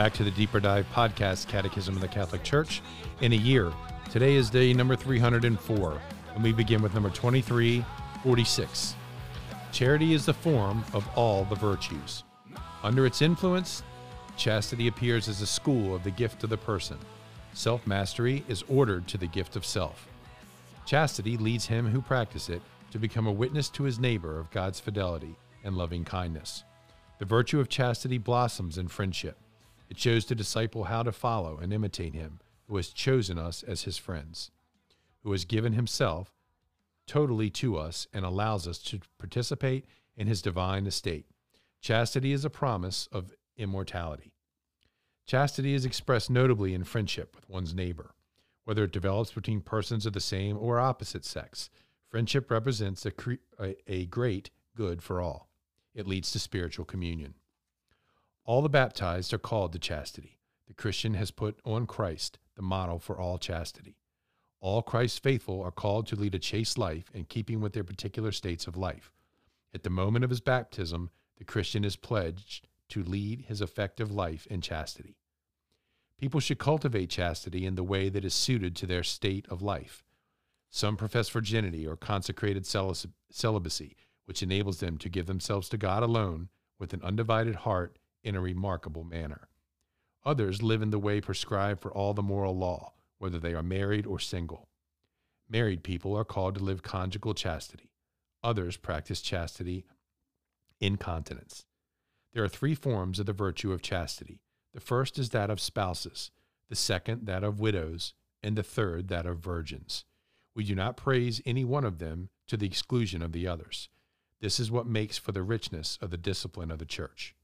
back to the Deeper Dive podcast, Catechism of the Catholic Church, in a year. Today is day number 304, and we begin with number 2346. Charity is the form of all the virtues. Under its influence, chastity appears as a school of the gift of the person. Self mastery is ordered to the gift of self. Chastity leads him who practices it to become a witness to his neighbor of God's fidelity and loving kindness. The virtue of chastity blossoms in friendship. It shows the disciple how to follow and imitate him who has chosen us as his friends, who has given himself totally to us and allows us to participate in his divine estate. Chastity is a promise of immortality. Chastity is expressed notably in friendship with one's neighbor. Whether it develops between persons of the same or opposite sex, friendship represents a, cre- a, a great good for all. It leads to spiritual communion. All the baptized are called to chastity. The Christian has put on Christ, the model for all chastity. All Christ's faithful are called to lead a chaste life in keeping with their particular states of life. At the moment of his baptism, the Christian is pledged to lead his effective life in chastity. People should cultivate chastity in the way that is suited to their state of life. Some profess virginity or consecrated celibacy, which enables them to give themselves to God alone with an undivided heart in a remarkable manner. Others live in the way prescribed for all the moral law, whether they are married or single. Married people are called to live conjugal chastity. Others practice chastity in continence. There are three forms of the virtue of chastity. The first is that of spouses, the second that of widows, and the third that of virgins. We do not praise any one of them to the exclusion of the others. This is what makes for the richness of the discipline of the church.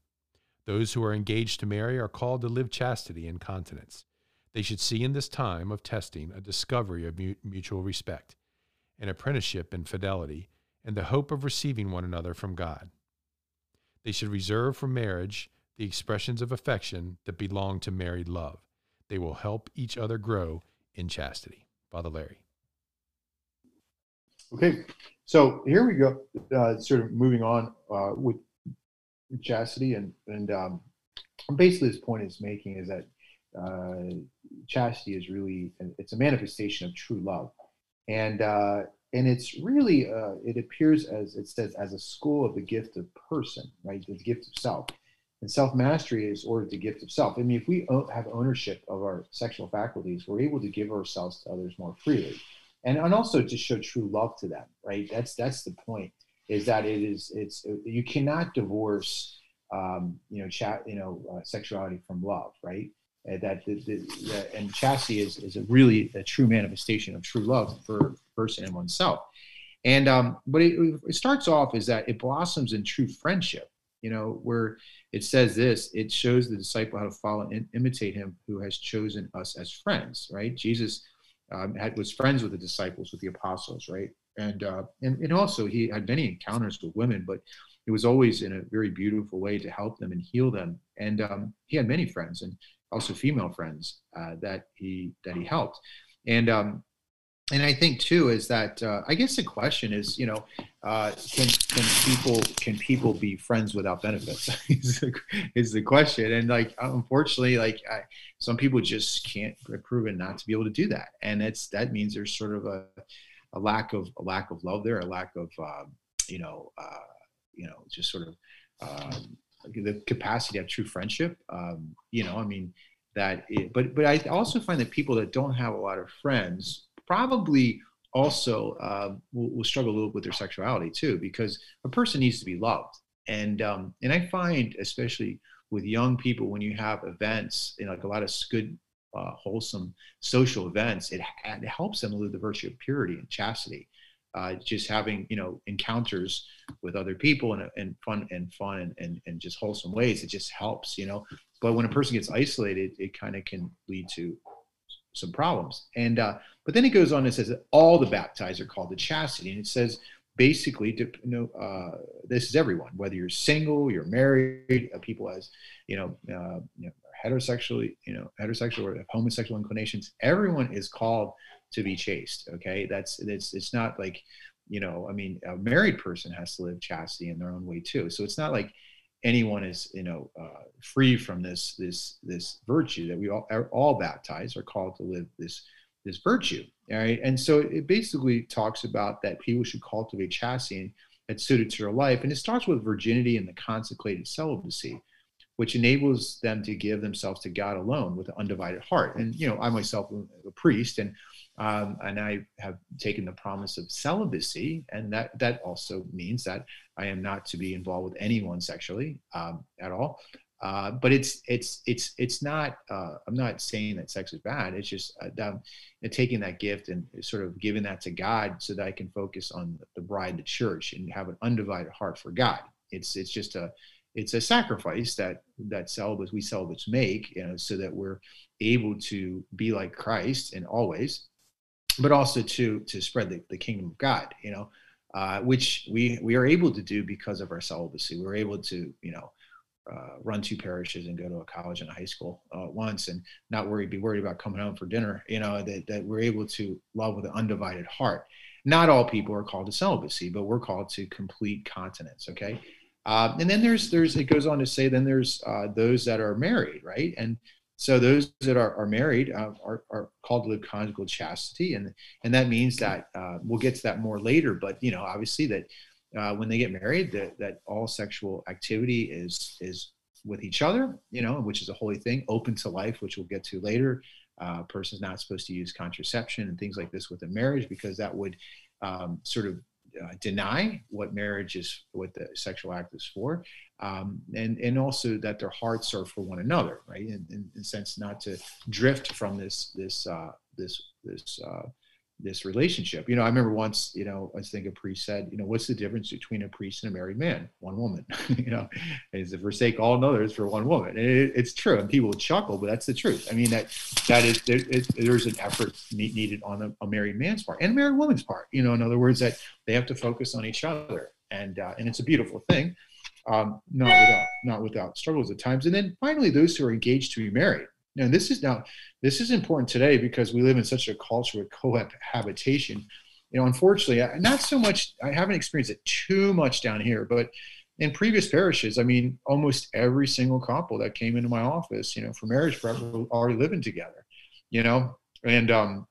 Those who are engaged to marry are called to live chastity and continence. They should see in this time of testing a discovery of mutual respect, an apprenticeship in fidelity, and the hope of receiving one another from God. They should reserve for marriage the expressions of affection that belong to married love. They will help each other grow in chastity. Father Larry. Okay, so here we go, uh, sort of moving on uh, with chastity and and um, basically this point is making is that uh, chastity is really it's a manifestation of true love. And uh, and it's really uh, it appears as it says as a school of the gift of person right? The gift of self. And self mastery is ordered the gift of self. I mean if we have ownership of our sexual faculties we're able to give ourselves to others more freely. And, and also to show true love to them right? That's that's the point is that it is it's you cannot divorce um, you know chat you know uh, sexuality from love right? Uh, that the, the, the, and chastity is, is a really a true manifestation of true love for person and oneself. And um, but it, it starts off is that it blossoms in true friendship you know where it says this it shows the disciple how to follow and imitate him who has chosen us as friends right? Jesus um, had, was friends with the disciples with the apostles right and uh, and and also he had many encounters with women, but it was always in a very beautiful way to help them and heal them. And um, he had many friends and also female friends uh, that he that he helped. And um, and I think too is that uh, I guess the question is, you know, uh, can can people can people be friends without benefits? is, the, is the question. And like unfortunately, like I, some people just can't prove it not to be able to do that, and it's that means there's sort of a a lack of a lack of love there, a lack of um, you know uh, you know just sort of um, the capacity to have true friendship. Um, you know, I mean that. It, but but I also find that people that don't have a lot of friends probably also uh, will, will, struggle a little with their sexuality too, because a person needs to be loved. And um, and I find especially with young people when you have events, you know, like a lot of good uh, wholesome social events, it, it, helps them live the virtue of purity and chastity. Uh, just having you know encounters with other people and, and fun and fun and, and, and just wholesome ways, it just helps, you know. But when a person gets isolated, it kind of can lead to some problems. And uh, but then it goes on and says that all the baptized are called to chastity, and it says basically to you know uh, this is everyone whether you're single you're married uh, people as you know, uh, you know heterosexually, you know, heterosexual or homosexual inclinations, everyone is called to be chaste. Okay, that's it's it's not like, you know, I mean, a married person has to live chastity in their own way too. So it's not like anyone is you know uh, free from this this this virtue that we all are all baptized are called to live this this virtue all right and so it basically talks about that people should cultivate chastity that's suited to their life and it starts with virginity and the consecrated celibacy which enables them to give themselves to god alone with an undivided heart and you know i myself am a priest and um, and I have taken the promise of celibacy, and that that also means that I am not to be involved with anyone sexually um, at all. Uh, but it's it's it's it's not. Uh, I'm not saying that sex is bad. It's just uh, um, taking that gift and sort of giving that to God, so that I can focus on the bride, the church, and have an undivided heart for God. It's it's just a it's a sacrifice that that celibates we celibates make, you know, so that we're able to be like Christ and always but also to to spread the, the kingdom of God, you know, uh, which we we are able to do because of our celibacy. We are able to, you know, uh, run two parishes and go to a college and a high school uh, once and not worry, be worried about coming home for dinner. You know that that we're able to love with an undivided heart. Not all people are called to celibacy, but we're called to complete continence. Okay. Uh, and then there's there's it goes on to say then there's uh, those that are married, right? And so those that are, are married uh, are, are called to live conjugal chastity, and and that means that uh, we'll get to that more later. But you know, obviously that uh, when they get married, that that all sexual activity is is with each other, you know, which is a holy thing, open to life, which we'll get to later. Uh, a person's not supposed to use contraception and things like this within marriage because that would um, sort of uh, deny what marriage is, what the sexual act is for, um, and and also that their hearts are for one another, right? In, in, in sense, not to drift from this this uh, this this uh, this relationship. You know, I remember once, you know, I think a priest said, you know, what's the difference between a priest and a married man? One woman, you know, is to forsake all others for one woman. And it, it's true. And people would chuckle, but that's the truth. I mean, that that is, there, it, there's an effort needed on a, a, married man's part and a married woman's part, you know, in other words, that they have to focus on each other. And, uh, and it's a beautiful thing. Um, not without, not without struggles at times. And then finally, those who are engaged to be married, and this is now this is important today because we live in such a culture with cohabitation. You know, unfortunately, not so much. I haven't experienced it too much down here, but in previous parishes, I mean, almost every single couple that came into my office, you know, for marriage prep, were already living together. You know, and um,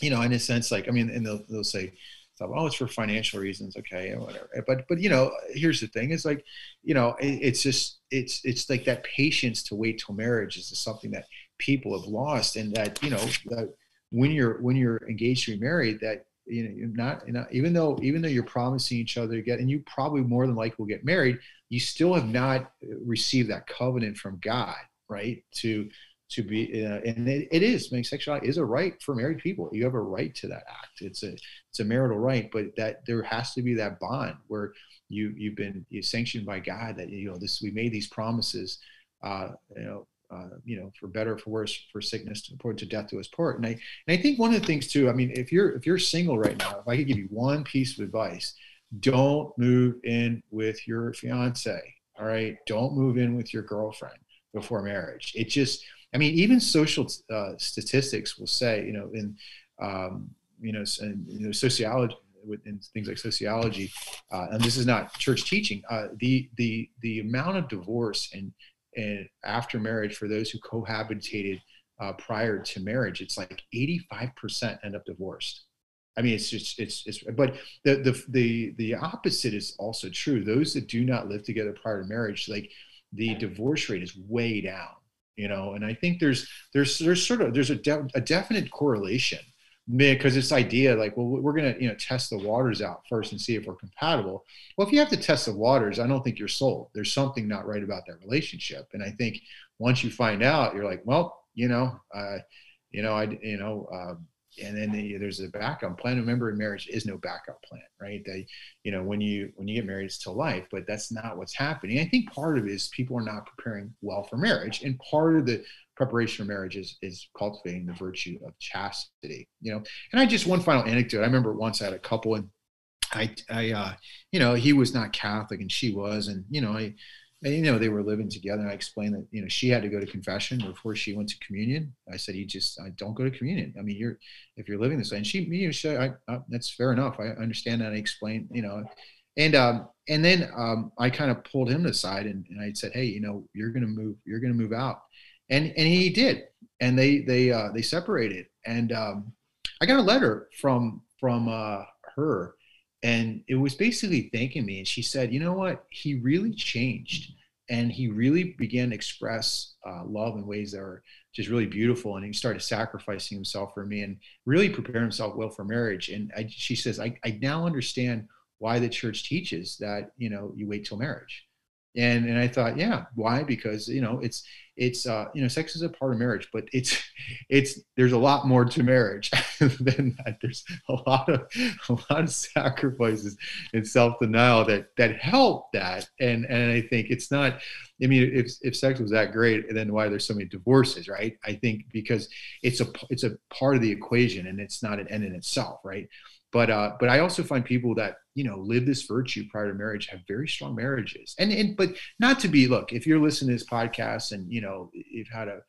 you know, in a sense, like I mean, and they'll they'll say, oh, it's for financial reasons, okay, whatever. But but you know, here's the thing: it's like, you know, it, it's just it's it's like that patience to wait till marriage is something that people have lost, and that you know that when you're when you're engaged to be married, that you know you're not, you know, even though even though you're promising each other to get, and you probably more than likely will get married, you still have not received that covenant from God, right? To to be uh, and it, it is mean, sexuality is a right for married people you have a right to that act it's a it's a marital right but that there has to be that bond where you you've been you sanctioned by god that you know this we made these promises uh you know uh, you know, for better, for worse, for sickness, to to death to his part. And I, and I think one of the things too. I mean, if you're if you're single right now, if I could give you one piece of advice, don't move in with your fiance. All right, don't move in with your girlfriend before marriage. It just I mean, even social uh, statistics will say, you know, in um, you know, in, you know, sociology, in things like sociology, uh, and this is not church teaching. Uh, the the the amount of divorce and and after marriage for those who cohabitated uh, prior to marriage, it's like 85% end up divorced. I mean, it's just it's it's. But the the the the opposite is also true. Those that do not live together prior to marriage, like the divorce rate is way down you know and i think there's there's there's sort of there's a, de- a definite correlation because this idea like well we're going to you know test the waters out first and see if we're compatible. Well if you have to test the waters i don't think you're sold. There's something not right about that relationship. And i think once you find out you're like well you know uh, you know i you know uh, and then the, there's a backup plan. Remember, in marriage is no backup plan, right? They, you know, when you when you get married, it's to life, but that's not what's happening. I think part of it is people are not preparing well for marriage, and part of the preparation for marriage is is cultivating the virtue of chastity. You know, and I just one final anecdote. I remember once I had a couple, and I, I, uh, you know, he was not Catholic and she was, and you know, I and, you know, they were living together. And I explained that, you know, she had to go to confession before she went to communion. I said, you just I don't go to communion. I mean, you're, if you're living this way and she, you know, I, I, that's fair enough. I understand that. I explained, you know, And um, and then um, I kind of pulled him aside and, and I said, hey, you know, you're gonna move, you're gonna move out, and and he did, and they they uh, they separated, and um, I got a letter from from uh, her, and it was basically thanking me, and she said, you know what, he really changed, and he really began to express uh, love in ways that are just really beautiful, and he started sacrificing himself for me and really prepare himself well for marriage. And I, she says, I, I now understand why the church teaches that you know you wait till marriage and and i thought yeah why? Because you know it's it's uh you know sex is a part of marriage but it's it's there's a lot more to marriage than that. There's a lot of a lot of sacrifices and self-denial that that help that. And and i think it's not i mean if if sex was that great then why there's so many divorces right? I think because it's a it's a part of the equation and it's not an end in itself right but uh, but I also find people that you know live this virtue prior to marriage have very strong marriages. And and but not to be look if you're listening to this podcast and you know you've had a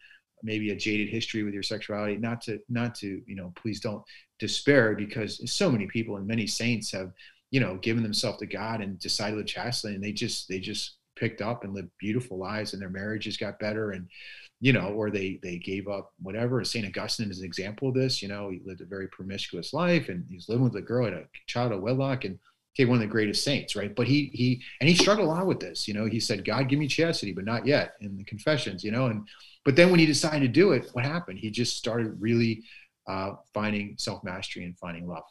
maybe a jaded history with your sexuality, not to not to you know please don't despair because so many people and many saints have you know given themselves to God and decided to chastely and they just they just picked up and lived beautiful lives and their marriages got better and you know, or they they gave up whatever. St. Augustine is an example of this. You know, he lived a very promiscuous life, and he's living with a girl, had a child of wedlock, and became one of the greatest saints, right? But he he and he struggled a lot with this. You know, he said, "God, give me chastity, but not yet." In the Confessions, you know, and but then when he decided to do it, what happened? He just started really uh, finding self mastery and finding love.